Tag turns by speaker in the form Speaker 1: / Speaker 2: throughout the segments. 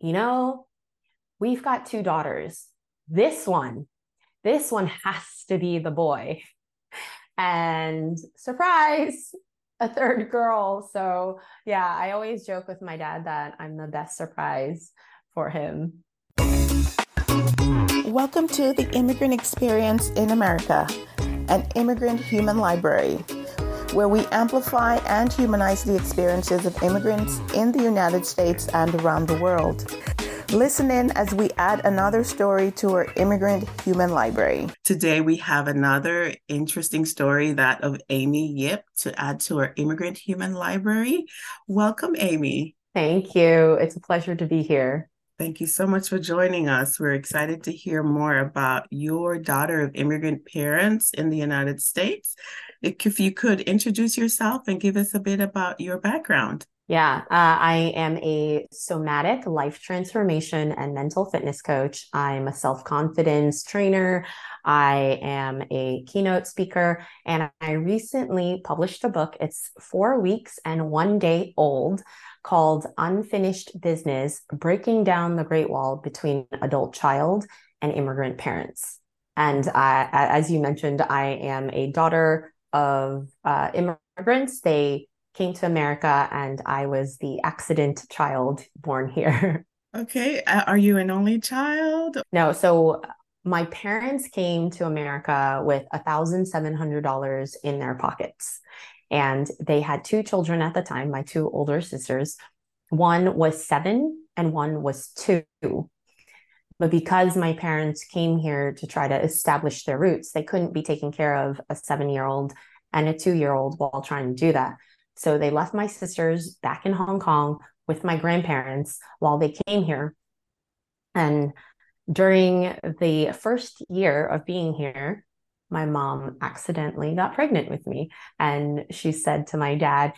Speaker 1: you know, we've got two daughters. This one, this one has to be the boy. And surprise, a third girl. So, yeah, I always joke with my dad that I'm the best surprise for him.
Speaker 2: Welcome to the Immigrant Experience in America, an immigrant human library where we amplify and humanize the experiences of immigrants in the United States and around the world. Listen in as we add another story to our immigrant human library. Today, we have another interesting story that of Amy Yip to add to our immigrant human library. Welcome, Amy.
Speaker 1: Thank you. It's a pleasure to be here.
Speaker 2: Thank you so much for joining us. We're excited to hear more about your daughter of immigrant parents in the United States if you could introduce yourself and give us a bit about your background.
Speaker 1: Yeah, uh, I am a somatic life transformation and mental fitness coach. I'm a self confidence trainer. I am a keynote speaker, and I recently published a book. It's four weeks and one day old called Unfinished Business Breaking Down the Great Wall Between Adult Child and Immigrant Parents. And I, as you mentioned, I am a daughter of uh, immigrants. They came to America, and I was the accident child born here.
Speaker 2: Okay. Are you an only child?
Speaker 1: No. So my parents came to America with $1,700 in their pockets. And they had two children at the time, my two older sisters. One was seven and one was two. But because my parents came here to try to establish their roots, they couldn't be taking care of a seven year old and a two year old while trying to do that. So they left my sisters back in Hong Kong with my grandparents while they came here. And during the first year of being here, my mom accidentally got pregnant with me. And she said to my dad,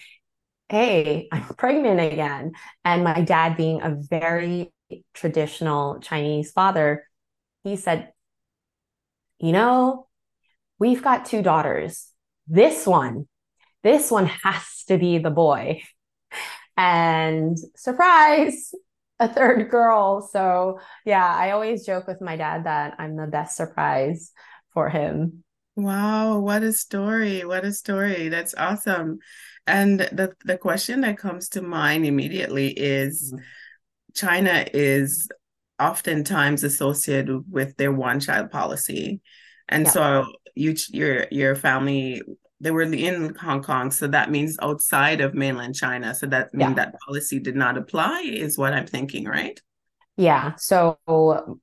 Speaker 1: Hey, I'm pregnant again. And my dad, being a very traditional Chinese father, he said, You know, we've got two daughters. This one, this one has to be the boy. And surprise, a third girl. So, yeah, I always joke with my dad that I'm the best surprise for him.
Speaker 2: Wow, what a story. What a story. That's awesome. And the, the question that comes to mind immediately is mm-hmm. China is oftentimes associated with their one child policy. And yeah. so you your your family they were in Hong Kong, so that means outside of mainland China. So that means yeah. that policy did not apply, is what I'm thinking, right?
Speaker 1: Yeah. So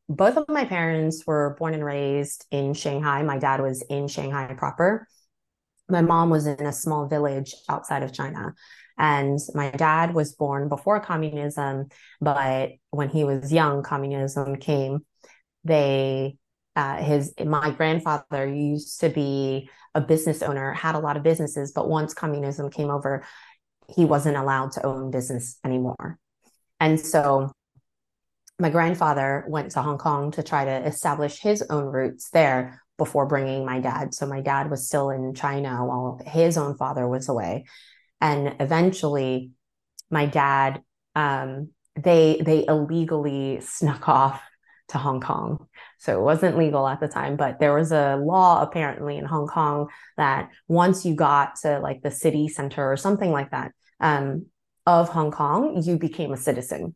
Speaker 1: both of my parents were born and raised in Shanghai. My dad was in Shanghai proper. My mom was in a small village outside of China. And my dad was born before communism, but when he was young, communism came. They uh, his my grandfather used to be a business owner had a lot of businesses but once communism came over he wasn't allowed to own business anymore and so my grandfather went to hong kong to try to establish his own roots there before bringing my dad. So my dad was still in china while his own father was away. And eventually my dad um, they they illegally snuck off to hong kong. So it wasn't legal at the time, but there was a law apparently in Hong Kong that once you got to like the city center or something like that um, of Hong Kong, you became a citizen.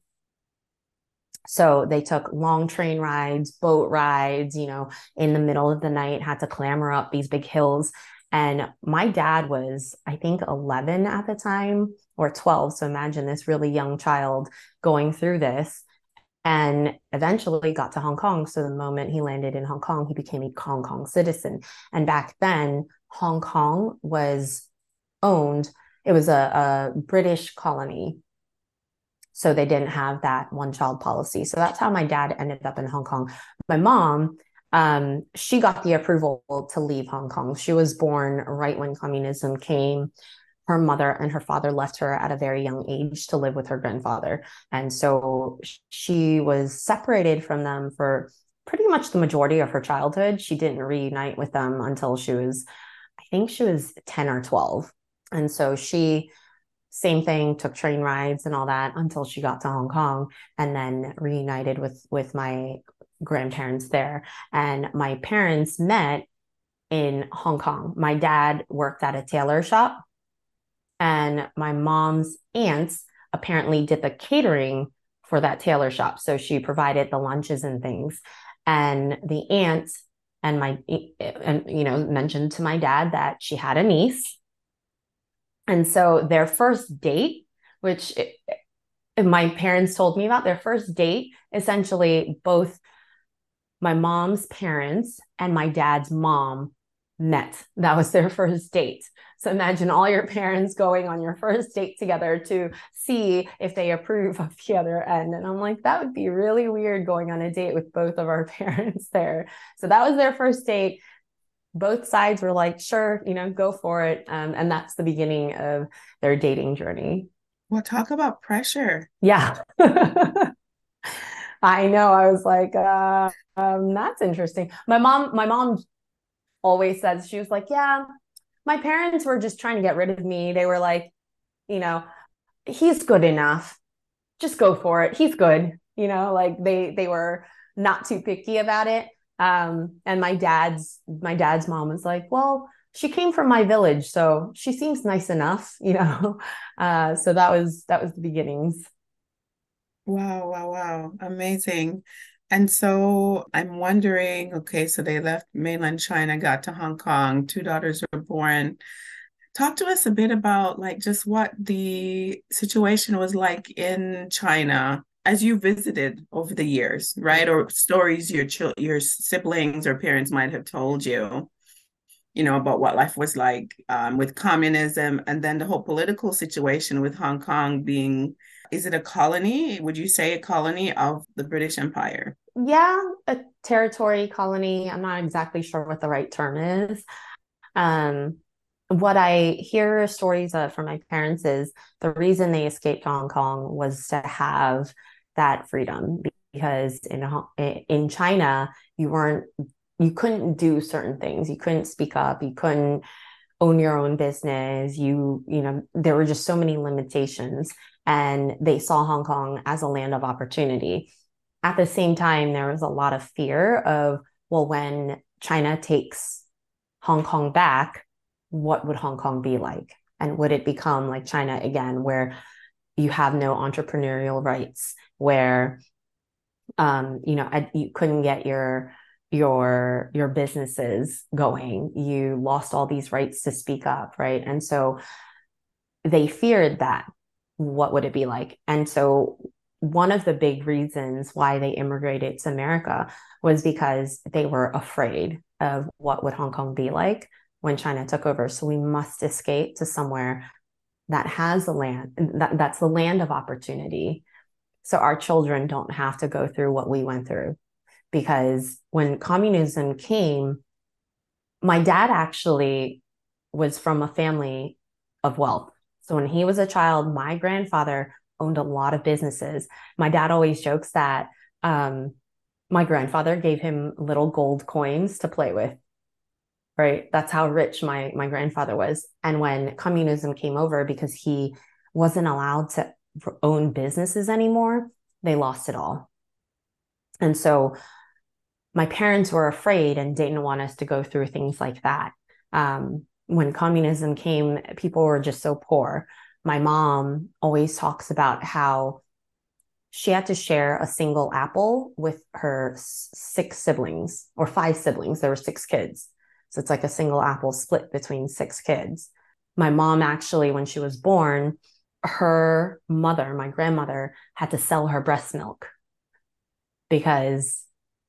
Speaker 1: So they took long train rides, boat rides, you know, in the middle of the night, had to clamber up these big hills. And my dad was, I think, 11 at the time or 12. So imagine this really young child going through this and eventually got to Hong Kong. So the moment he landed in Hong Kong, he became a Hong Kong citizen. And back then, Hong Kong was owned, it was a, a British colony. So they didn't have that one child policy. So that's how my dad ended up in Hong Kong. My mom, um, she got the approval to leave Hong Kong. She was born right when communism came her mother and her father left her at a very young age to live with her grandfather. And so she was separated from them for pretty much the majority of her childhood. She didn't reunite with them until she was, I think she was 10 or 12. And so she same thing, took train rides and all that until she got to Hong Kong and then reunited with with my grandparents there. And my parents met in Hong Kong. My dad worked at a tailor shop and my mom's aunts apparently did the catering for that tailor shop. So she provided the lunches and things. And the aunt and my and you know mentioned to my dad that she had a niece and so their first date which it, my parents told me about their first date essentially both my mom's parents and my dad's mom met that was their first date so imagine all your parents going on your first date together to see if they approve of the other end. And I'm like, that would be really weird going on a date with both of our parents there. So that was their first date. Both sides were like, sure, you know, go for it. Um, and that's the beginning of their dating journey.
Speaker 3: Well, talk about pressure.
Speaker 1: Yeah. I know. I was like, uh, um, that's interesting. My mom, my mom always says, she was like, yeah, my parents were just trying to get rid of me. They were like, you know, he's good enough. Just go for it. He's good. You know, like they they were not too picky about it. Um, and my dad's my dad's mom was like, well, she came from my village, so she seems nice enough, you know. Uh, so that was that was the beginnings.
Speaker 3: Wow, wow, wow. Amazing. And so I'm wondering okay, so they left mainland China, got to Hong Kong, two daughters were born. Talk to us a bit about like just what the situation was like in China as you visited over the years, right? Or stories your ch- your siblings or parents might have told you, you know, about what life was like um, with communism, and then the whole political situation with Hong Kong being is it a colony? Would you say a colony of the British Empire?
Speaker 1: Yeah, a territory colony. I'm not exactly sure what the right term is. Um, what I hear stories of from my parents is the reason they escaped Hong Kong was to have that freedom because in in China you weren't you couldn't do certain things you couldn't speak up you couldn't own your own business you you know there were just so many limitations and they saw Hong Kong as a land of opportunity. At the same time, there was a lot of fear of, well, when China takes Hong Kong back, what would Hong Kong be like? And would it become like China again, where you have no entrepreneurial rights, where um, you know, you couldn't get your your your businesses going you lost all these rights to speak up right and so they feared that what would it be like? And so one of the big reasons why they immigrated to America was because they were afraid of what would Hong Kong be like when China took over. So we must escape to somewhere that has the land that, that's the land of opportunity. So our children don't have to go through what we went through. Because when communism came, my dad actually was from a family of wealth. So when he was a child, my grandfather owned a lot of businesses. My dad always jokes that um, my grandfather gave him little gold coins to play with. Right. That's how rich my my grandfather was. And when communism came over, because he wasn't allowed to own businesses anymore, they lost it all. And so my parents were afraid and didn't want us to go through things like that. Um, when communism came, people were just so poor. My mom always talks about how she had to share a single apple with her six siblings or five siblings. There were six kids. So it's like a single apple split between six kids. My mom actually, when she was born, her mother, my grandmother, had to sell her breast milk because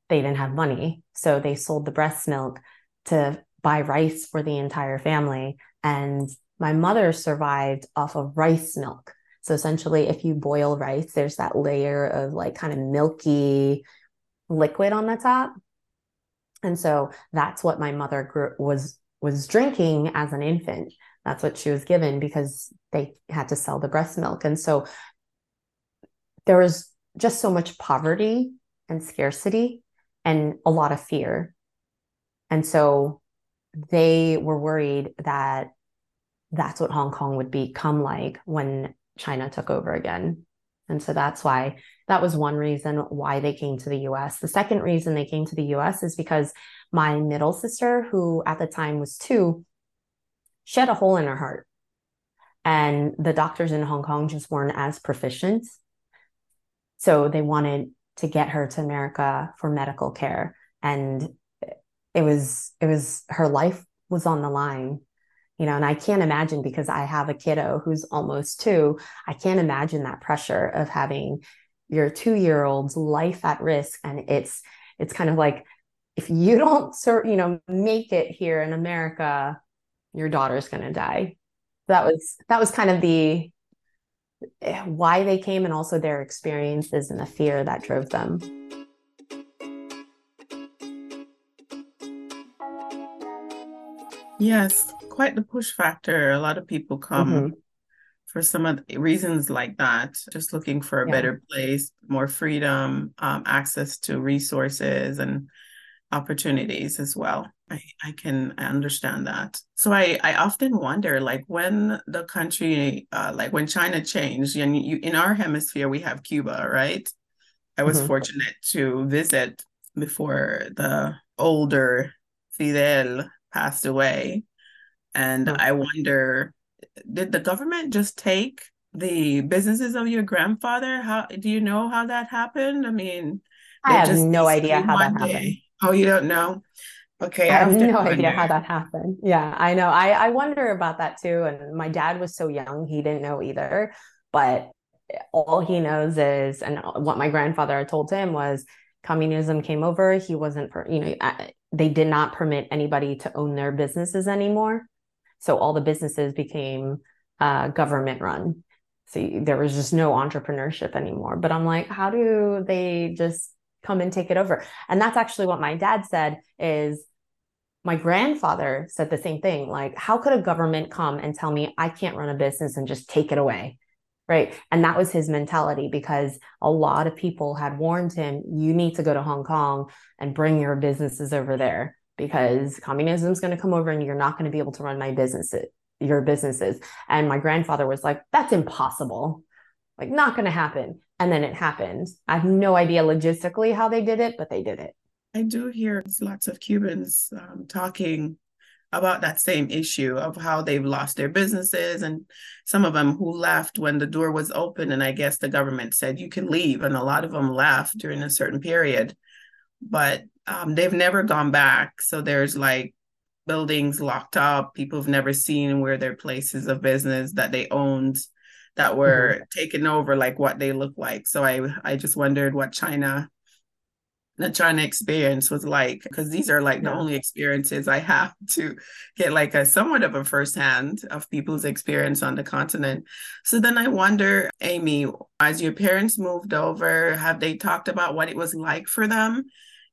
Speaker 1: they didn't have money. So they sold the breast milk to buy rice for the entire family. And my mother survived off of rice milk. So essentially, if you boil rice, there's that layer of like kind of milky liquid on the top. And so that's what my mother grew, was was drinking as an infant. That's what she was given because they had to sell the breast milk. And so there was just so much poverty and scarcity and a lot of fear. And so they were worried that that's what Hong Kong would become like when China took over again. And so that's why that was one reason why they came to the US. The second reason they came to the US is because my middle sister, who at the time was two, she had a hole in her heart. And the doctors in Hong Kong just weren't as proficient. So they wanted to get her to America for medical care. And it was, it was her life was on the line you know and i can't imagine because i have a kiddo who's almost two i can't imagine that pressure of having your two year old's life at risk. And it's it's kind of like if you don't sort you know make it here in america your daughter's going to die. That was that was kind of the eh, why they came and also their experiences and the fear that drove them
Speaker 2: yes quite the push factor. A lot of people come mm-hmm. for some of the reasons like that, just looking for a yeah. better place, more freedom, um, access to resources and opportunities as well. I, I can understand that. So I, I often wonder, like when the country, uh, like when China changed, and you, in our hemisphere we have Cuba, right? I was mm-hmm. fortunate to visit before the older Fidel passed away. And mm-hmm. I wonder, did the government just take the businesses of your grandfather? How do you know how that happened? I mean,
Speaker 1: I have no idea how that day. happened.
Speaker 2: Oh, you don't know? Okay,
Speaker 1: I, I have no idea how that happened. Yeah, I know. I I wonder about that too. And my dad was so young; he didn't know either. But all he knows is, and what my grandfather had told him was, communism came over. He wasn't, per, you know, they did not permit anybody to own their businesses anymore. So all the businesses became uh, government run. So there was just no entrepreneurship anymore. But I'm like, how do they just come and take it over? And that's actually what my dad said is my grandfather said the same thing. Like, how could a government come and tell me I can't run a business and just take it away? Right. And that was his mentality because a lot of people had warned him, you need to go to Hong Kong and bring your businesses over there because communism is going to come over and you're not going to be able to run my businesses your businesses. And my grandfather was like that's impossible. Like not going to happen. And then it happened. I have no idea logistically how they did it but they did it.
Speaker 2: I do hear lots of cubans um, talking about that same issue of how they've lost their businesses and some of them who left when the door was open and i guess the government said you can leave and a lot of them left during a certain period but um, they've never gone back. So there's like buildings locked up. People have never seen where their places of business that they owned that were mm-hmm. taken over, like what they look like. So I I just wondered what China the China experience was like because these are like yeah. the only experiences I have to get like a somewhat of a firsthand of people's experience on the continent. So then I wonder, Amy, as your parents moved over, have they talked about what it was like for them?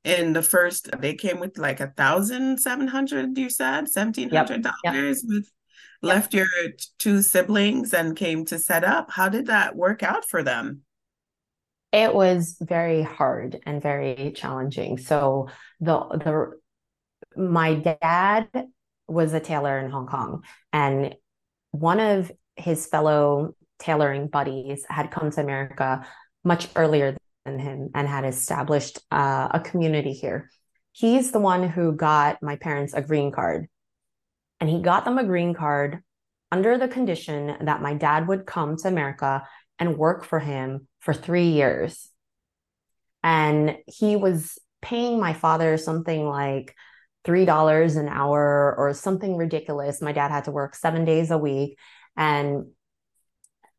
Speaker 2: in the first they came with like a thousand seven hundred you said seventeen hundred dollars yep. with yep. left your two siblings and came to set up how did that work out for them
Speaker 1: it was very hard and very challenging so the the my dad was a tailor in hong kong and one of his fellow tailoring buddies had come to america much earlier than him and had established uh, a community here. He's the one who got my parents a green card. And he got them a green card under the condition that my dad would come to America and work for him for three years. And he was paying my father something like $3 an hour or something ridiculous. My dad had to work seven days a week. And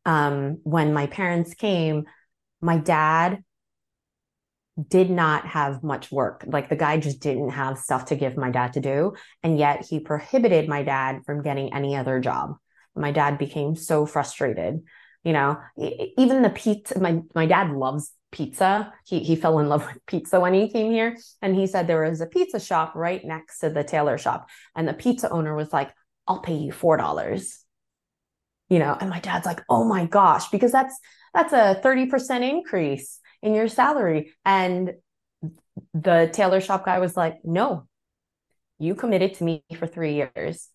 Speaker 1: um, when my parents came, my dad did not have much work. Like the guy just didn't have stuff to give my dad to do. And yet he prohibited my dad from getting any other job. My dad became so frustrated. You know, even the pizza, my, my dad loves pizza. He, he fell in love with pizza when he came here. And he said there was a pizza shop right next to the tailor shop. And the pizza owner was like, I'll pay you $4. You know, and my dad's like, oh my gosh, because that's that's a 30% increase in your salary. And the tailor shop guy was like, no, you committed to me for three years.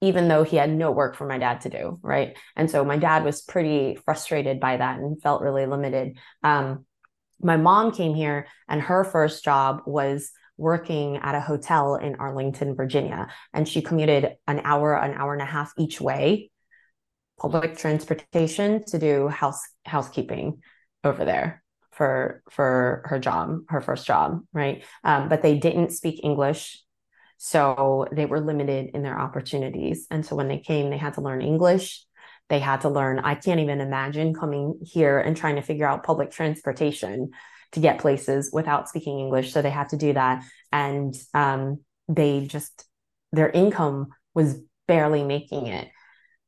Speaker 1: Even though he had no work for my dad to do. Right. And so my dad was pretty frustrated by that and felt really limited. Um, my mom came here and her first job was working at a hotel in Arlington, Virginia. And she commuted an hour, an hour and a half each way, public transportation to do house housekeeping over there for for her job, her first job, right? Um, but they didn't speak English. So they were limited in their opportunities. And so when they came, they had to learn English. They had to learn, I can't even imagine coming here and trying to figure out public transportation to get places without speaking English. So they had to do that. And um, they just, their income was barely making it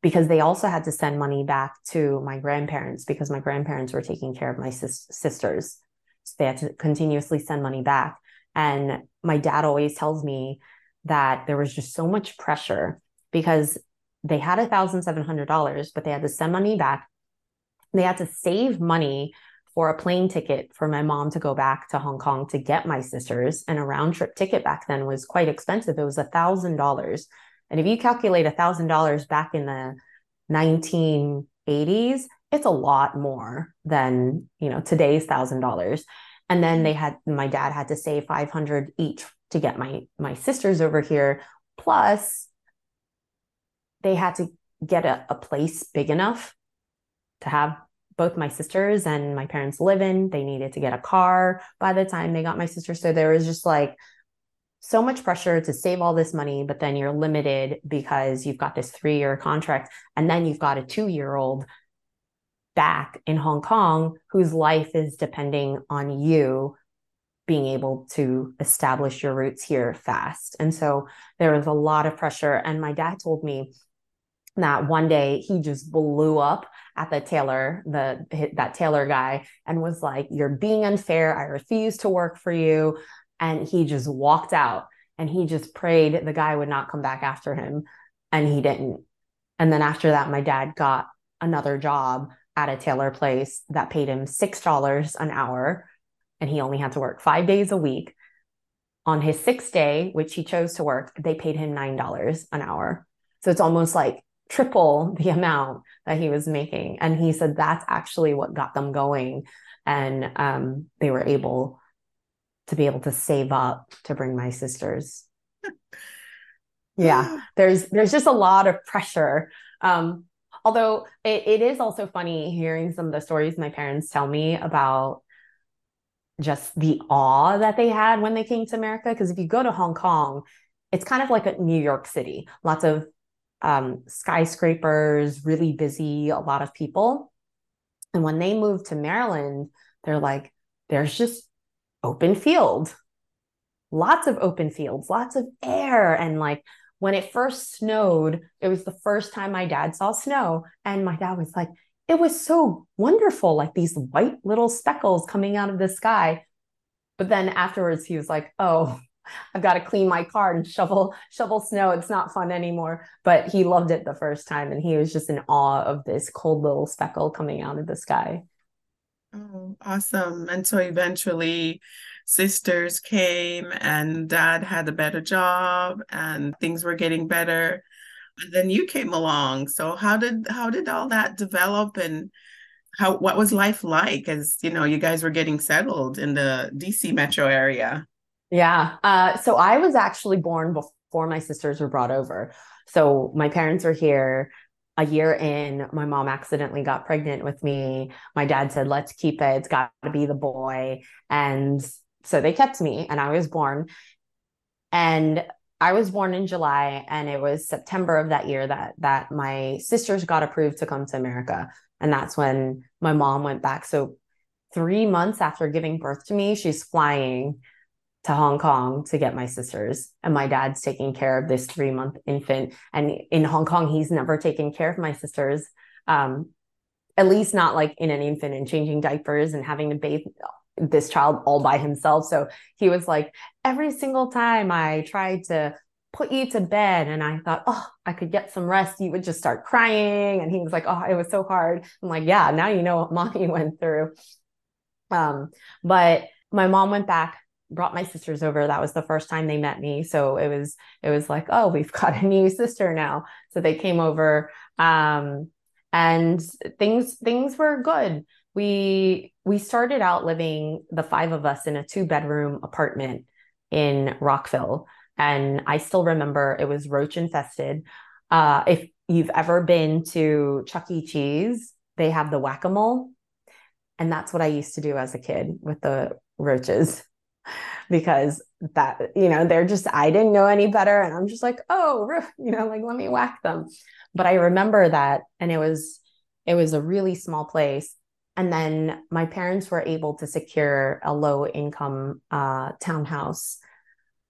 Speaker 1: because they also had to send money back to my grandparents because my grandparents were taking care of my sis- sisters. So they had to continuously send money back. And my dad always tells me that there was just so much pressure because they had a thousand seven hundred dollars, but they had to send money back. They had to save money for a plane ticket for my mom to go back to Hong Kong to get my sisters. And a round trip ticket back then was quite expensive. It was a thousand dollars. And if you calculate a thousand dollars back in the 1980s, it's a lot more than, you know, today's thousand dollars. And then they had my dad had to save 500 each to get my my sisters over here. Plus, they had to get a, a place big enough to have both my sisters and my parents live in. They needed to get a car by the time they got my sister. So there was just like so much pressure to save all this money, but then you're limited because you've got this three year contract and then you've got a two year old back in Hong Kong whose life is depending on you being able to establish your roots here fast. And so there was a lot of pressure. And my dad told me that one day he just blew up at the tailor the that tailor guy and was like you're being unfair i refuse to work for you and he just walked out and he just prayed the guy would not come back after him and he didn't and then after that my dad got another job at a tailor place that paid him $6 an hour and he only had to work 5 days a week on his sixth day which he chose to work they paid him $9 an hour so it's almost like triple the amount that he was making. And he said that's actually what got them going. And um, they were able to be able to save up to bring my sisters. yeah, there's there's just a lot of pressure. Um, although it, it is also funny hearing some of the stories my parents tell me about just the awe that they had when they came to America. Because if you go to Hong Kong, it's kind of like a New York City. Lots of um, skyscrapers, really busy, a lot of people. And when they moved to Maryland, they're like, there's just open field, lots of open fields, lots of air. And like when it first snowed, it was the first time my dad saw snow. And my dad was like, it was so wonderful, like these white little speckles coming out of the sky. But then afterwards, he was like, oh, I've got to clean my car and shovel shovel snow. It's not fun anymore. But he loved it the first time, and he was just in awe of this cold little speckle coming out of the sky.
Speaker 3: Oh, awesome! And so eventually, sisters came, and dad had a better job, and things were getting better. And then you came along. So how did how did all that develop, and how what was life like as you know you guys were getting settled in the DC metro area?
Speaker 1: Yeah. Uh, so I was actually born before my sisters were brought over. So my parents are here a year in. My mom accidentally got pregnant with me. My dad said, let's keep it. It's got to be the boy. And so they kept me and I was born. And I was born in July and it was September of that year that that my sisters got approved to come to America. And that's when my mom went back. So 3 months after giving birth to me, she's flying to Hong Kong to get my sisters. And my dad's taking care of this three month infant. And in Hong Kong, he's never taken care of my sisters, um, at least not like in an infant and changing diapers and having to bathe this child all by himself. So he was like, every single time I tried to put you to bed and I thought, oh, I could get some rest, you would just start crying. And he was like, oh, it was so hard. I'm like, yeah, now you know what mommy went through. Um, but my mom went back brought my sisters over. That was the first time they met me. So it was it was like, oh, we've got a new sister now. So they came over. Um, and things things were good. We we started out living the five of us in a two bedroom apartment in Rockville. And I still remember it was roach infested. Uh, if you've ever been to Chuck E. Cheese, they have the whack a mole. And that's what I used to do as a kid with the roaches because that, you know, they're just, I didn't know any better. And I'm just like, oh, you know, like let me whack them. But I remember that. And it was, it was a really small place. And then my parents were able to secure a low income uh, townhouse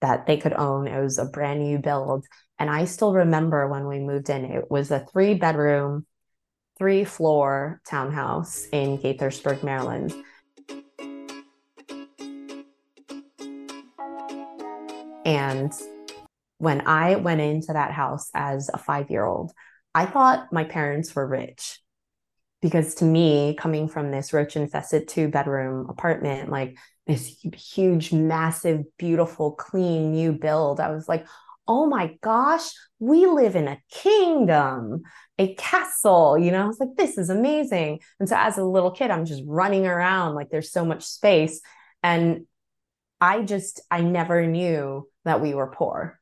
Speaker 1: that they could own. It was a brand new build. And I still remember when we moved in, it was a three bedroom, three floor townhouse in Gaithersburg, Maryland. And when I went into that house as a five year old, I thought my parents were rich because to me, coming from this roach infested two bedroom apartment, like this huge, massive, beautiful, clean new build, I was like, oh my gosh, we live in a kingdom, a castle. You know, I was like, this is amazing. And so as a little kid, I'm just running around like there's so much space. And I just, I never knew that we were poor.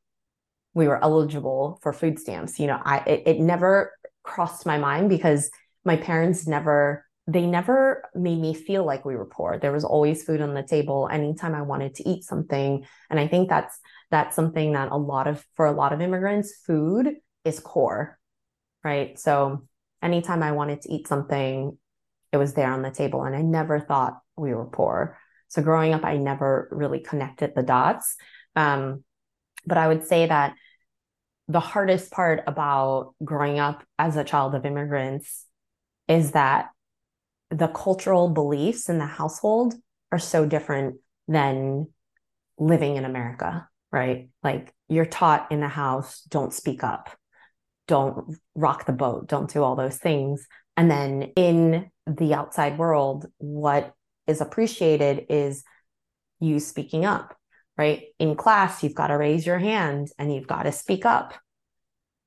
Speaker 1: We were eligible for food stamps. You know, I, it, it never crossed my mind because my parents never they never made me feel like we were poor. There was always food on the table anytime I wanted to eat something. And I think that's that's something that a lot of for a lot of immigrants, food is core. Right? So anytime I wanted to eat something, it was there on the table and I never thought we were poor. So growing up I never really connected the dots. Um, but I would say that the hardest part about growing up as a child of immigrants is that the cultural beliefs in the household are so different than living in America, right? Like you're taught in the house, don't speak up, don't rock the boat, don't do all those things. And then in the outside world, what is appreciated is you speaking up, right? In class, you've got to raise your hand and you've got to speak up.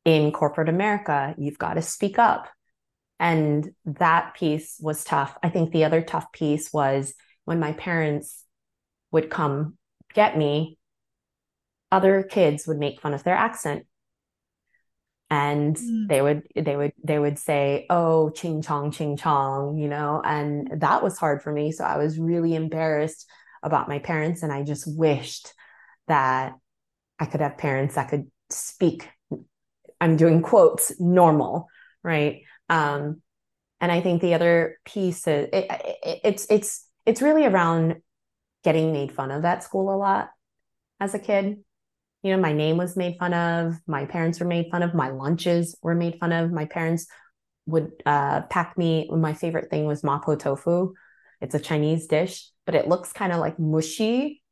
Speaker 1: In corporate America, you've got to speak up and that piece was tough. I think the other tough piece was when my parents would come get me, other kids would make fun of their accent. And mm. they would they would they would say, oh, ching chong, ching chong, you know, and that was hard for me. So I was really embarrassed about my parents. And I just wished that I could have parents that could speak, I'm doing quotes, normal, right? Um, and I think the other piece is it, it, it's it's it's really around getting made fun of at school a lot as a kid. You know, my name was made fun of. My parents were made fun of. My lunches were made fun of. My parents would uh, pack me. My favorite thing was mapo tofu. It's a Chinese dish, but it looks kind of like mushy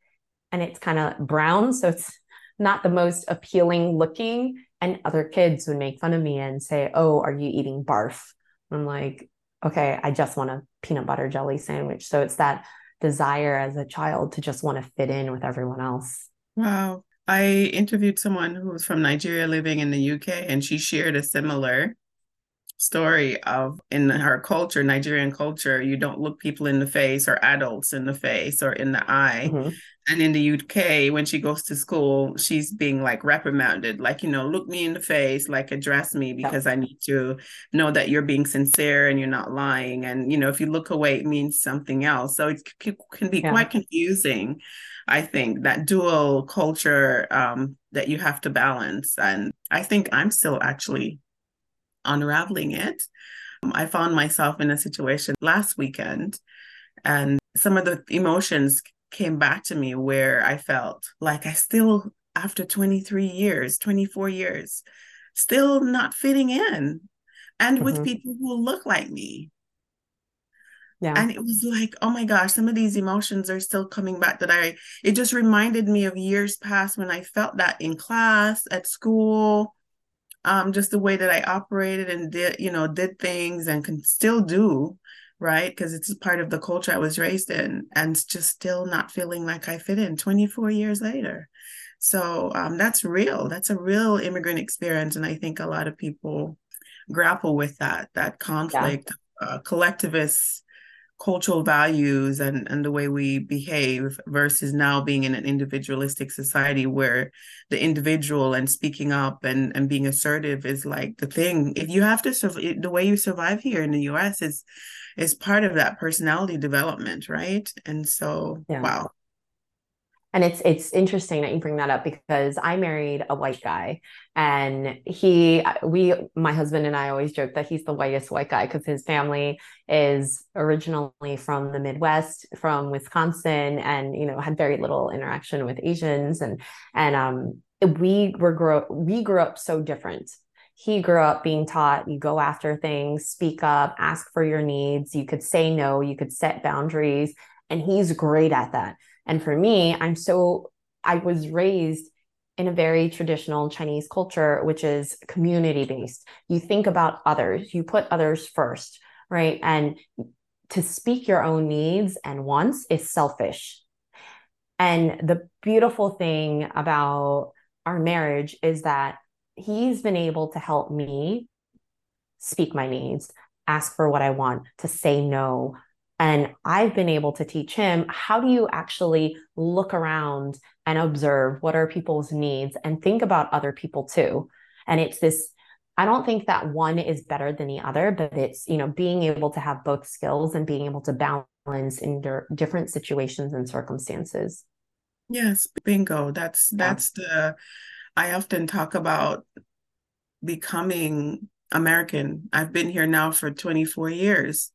Speaker 1: and it's kind of brown. So it's not the most appealing looking and other kids would make fun of me and say, Oh, are you eating barf? I'm like, Okay, I just want a peanut butter jelly sandwich. So it's that desire as a child to just want to fit in with everyone else.
Speaker 2: Wow. I interviewed someone who was from Nigeria living in the UK, and she shared a similar story of in her culture, Nigerian culture, you don't look people in the face or adults in the face or in the eye. Mm-hmm. And in the UK, when she goes to school, she's being like reprimanded, like, you know, look me in the face, like address me because I need to know that you're being sincere and you're not lying. And, you know, if you look away, it means something else. So it can be yeah. quite confusing, I think, that dual culture um, that you have to balance. And I think I'm still actually unraveling it. Um, I found myself in a situation last weekend, and some of the emotions came back to me where I felt like I still, after 23 years, 24 years, still not fitting in and mm-hmm. with people who look like me. Yeah. And it was like, oh my gosh, some of these emotions are still coming back that I, it just reminded me of years past when I felt that in class, at school, um, just the way that I operated and did, you know, did things and can still do right? Because it's part of the culture I was raised in, and just still not feeling like I fit in 24 years later. So um, that's real. That's a real immigrant experience, and I think a lot of people grapple with that that conflict, yeah. uh, collectivist cultural values and, and the way we behave versus now being in an individualistic society where the individual and speaking up and, and being assertive is like the thing if you have to survive the way you survive here in the us is is part of that personality development right and so yeah. wow
Speaker 1: and it's it's interesting that you bring that up because I married a white guy and he we my husband and I always joke that he's the whitest white guy because his family is originally from the Midwest from Wisconsin and you know had very little interaction with Asians and and um we were grow we grew up so different he grew up being taught you go after things, speak up, ask for your needs. You could say no, you could set boundaries. And he's great at that. And for me, I'm so, I was raised in a very traditional Chinese culture, which is community based. You think about others, you put others first, right? And to speak your own needs and wants is selfish. And the beautiful thing about our marriage is that he's been able to help me speak my needs, ask for what I want, to say no, and I've been able to teach him how do you actually look around and observe what are people's needs and think about other people too. And it's this I don't think that one is better than the other, but it's, you know, being able to have both skills and being able to balance in different situations and circumstances.
Speaker 2: Yes, bingo. That's yeah. that's the I often talk about becoming American. I've been here now for 24 years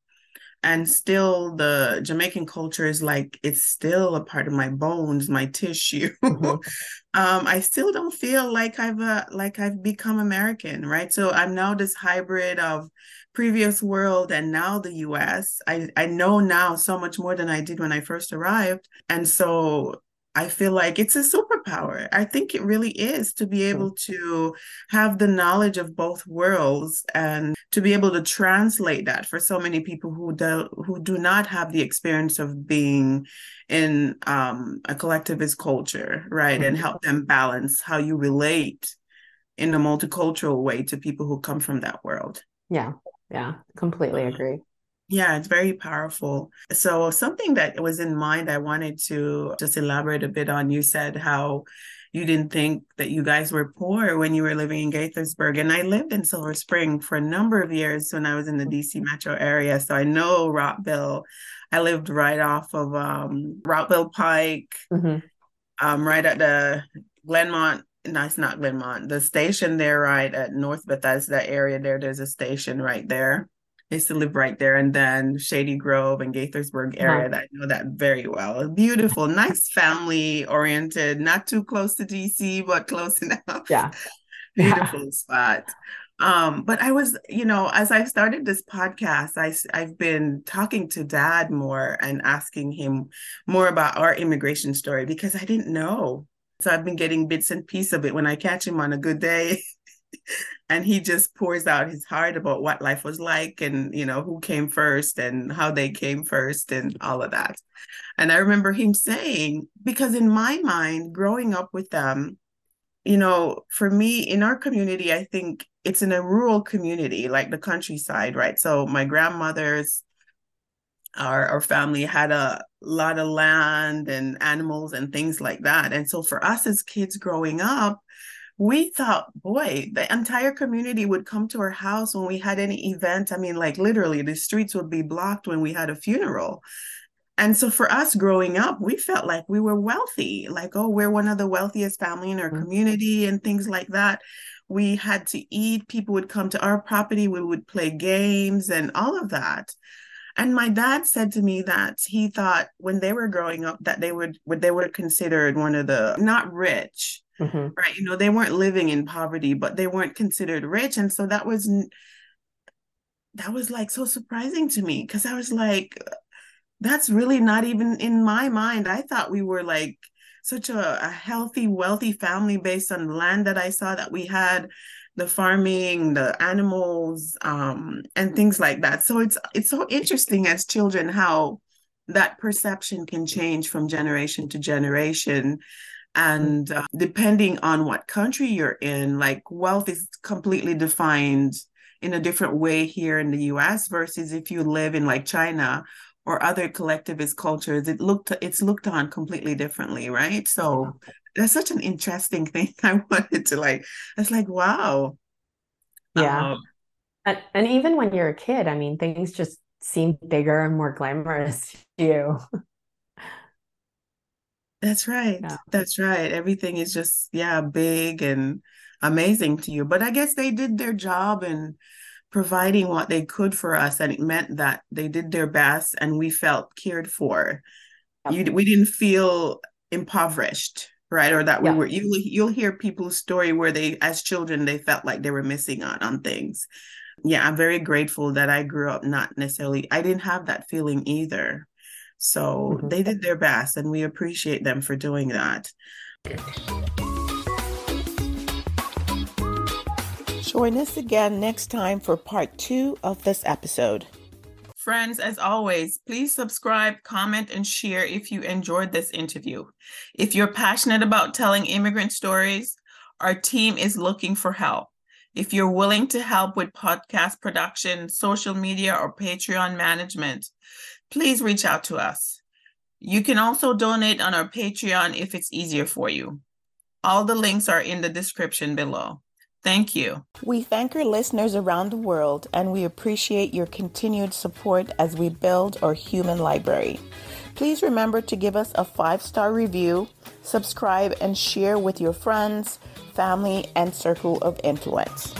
Speaker 2: and still the jamaican culture is like it's still a part of my bones my tissue mm-hmm. um, i still don't feel like i've uh, like i've become american right so i'm now this hybrid of previous world and now the us i i know now so much more than i did when i first arrived and so I feel like it's a superpower. I think it really is to be able to have the knowledge of both worlds and to be able to translate that for so many people who do who do not have the experience of being in um, a collectivist culture, right? Mm-hmm. And help them balance how you relate in a multicultural way to people who come from that world.
Speaker 1: Yeah, yeah, completely agree.
Speaker 2: Yeah, it's very powerful. So, something that was in mind, I wanted to just elaborate a bit on. You said how you didn't think that you guys were poor when you were living in Gaithersburg. And I lived in Silver Spring for a number of years when I was in the DC metro area. So, I know Rockville. I lived right off of um, Rockville Pike, mm-hmm. um, right at the Glenmont no, it's not Glenmont. The station there, right at North Bethesda area, there, there's a station right there. I used to live right there, and then Shady Grove and Gaithersburg area. That I know that very well. Beautiful, nice, family oriented. Not too close to DC, but close enough.
Speaker 1: Yeah,
Speaker 2: beautiful yeah. spot. Um, but I was, you know, as I started this podcast, I I've been talking to Dad more and asking him more about our immigration story because I didn't know. So I've been getting bits and pieces of it when I catch him on a good day. and he just pours out his heart about what life was like and you know who came first and how they came first and all of that. And i remember him saying because in my mind growing up with them you know for me in our community i think it's in a rural community like the countryside right? So my grandmother's our, our family had a lot of land and animals and things like that. And so for us as kids growing up we thought, boy, the entire community would come to our house when we had any event. I mean, like literally, the streets would be blocked when we had a funeral. And so for us growing up, we felt like we were wealthy, like, oh, we're one of the wealthiest family in our mm-hmm. community and things like that. We had to eat, people would come to our property, we would play games and all of that. And my dad said to me that he thought when they were growing up that they would they were considered one of the not rich, mm-hmm. right? You know, they weren't living in poverty, but they weren't considered rich. And so that was that was like so surprising to me because I was like, that's really not even in my mind. I thought we were like such a, a healthy, wealthy family based on the land that I saw that we had the farming, the animals, um, and things like that. So it's it's so interesting as children how that perception can change from generation to generation. And uh, depending on what country you're in, like wealth is completely defined in a different way here in the US versus if you live in like China or other collectivist cultures, it looked it's looked on completely differently, right? So that's such an interesting thing. I wanted to like, it's like, wow.
Speaker 1: Yeah. Um, and, and even when you're a kid, I mean, things just seem bigger and more glamorous to you.
Speaker 2: That's right. Yeah. That's right. Everything is just, yeah, big and amazing to you. But I guess they did their job in providing what they could for us. And it meant that they did their best and we felt cared for. You, we didn't feel impoverished right or that we yeah. were you you'll hear people's story where they as children they felt like they were missing out on things yeah i'm very grateful that i grew up not necessarily i didn't have that feeling either so mm-hmm. they did their best and we appreciate them for doing that
Speaker 3: join us again next time for part two of this episode
Speaker 2: Friends, as always, please subscribe, comment, and share if you enjoyed this interview. If you're passionate about telling immigrant stories, our team is looking for help. If you're willing to help with podcast production, social media, or Patreon management, please reach out to us. You can also donate on our Patreon if it's easier for you. All the links are in the description below. Thank you.
Speaker 3: We thank our listeners around the world and we appreciate your continued support as we build our human library. Please remember to give us a five star review, subscribe, and share with your friends, family, and circle of influence.